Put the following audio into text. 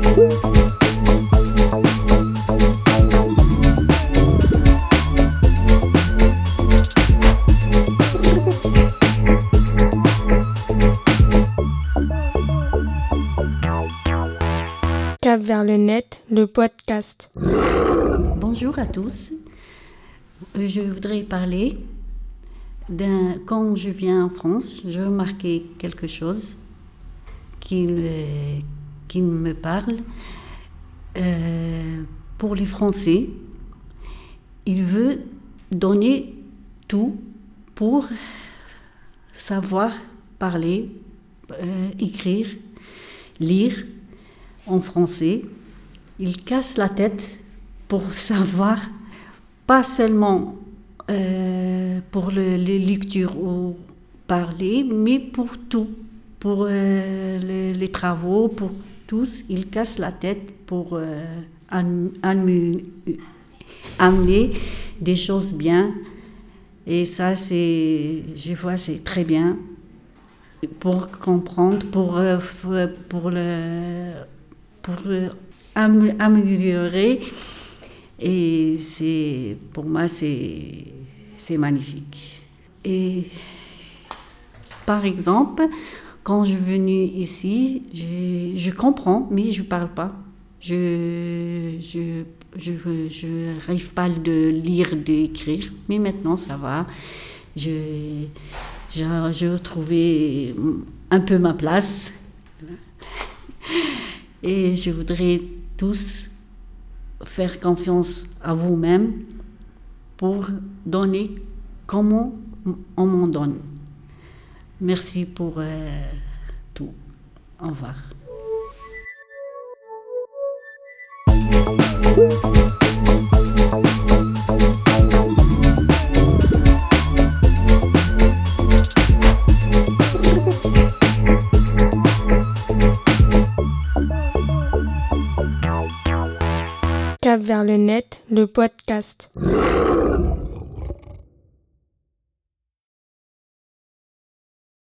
Cap vers le net, le podcast. Bonjour à tous. Euh, Je voudrais parler d'un. Quand je viens en France, je remarquais quelque chose qui qui me parle. Euh, pour les Français, il veut donner tout pour savoir parler, euh, écrire, lire en français. Il casse la tête pour savoir, pas seulement euh, pour le- les lectures ou parler, mais pour tout, pour les travaux, pour tous. Il casse la tête pour euh, am- am- amener des choses bien. Et ça, c'est, je vois, c'est très bien pour comprendre, pour, euh, pour, le, pour euh, am- améliorer. Et c'est, pour moi, c'est magnifique. Et par exemple, quand je suis venue ici, je, je comprends, mais je ne parle pas. Je je je je n'arrive pas de lire, d'écrire, mais maintenant ça va. Je j'ai j'ai retrouvé un peu ma place. Et je voudrais tous faire confiance à vous-même pour donner comment on m'en donne. Merci pour euh, tout. Au revoir. Cap vers le net, le podcast.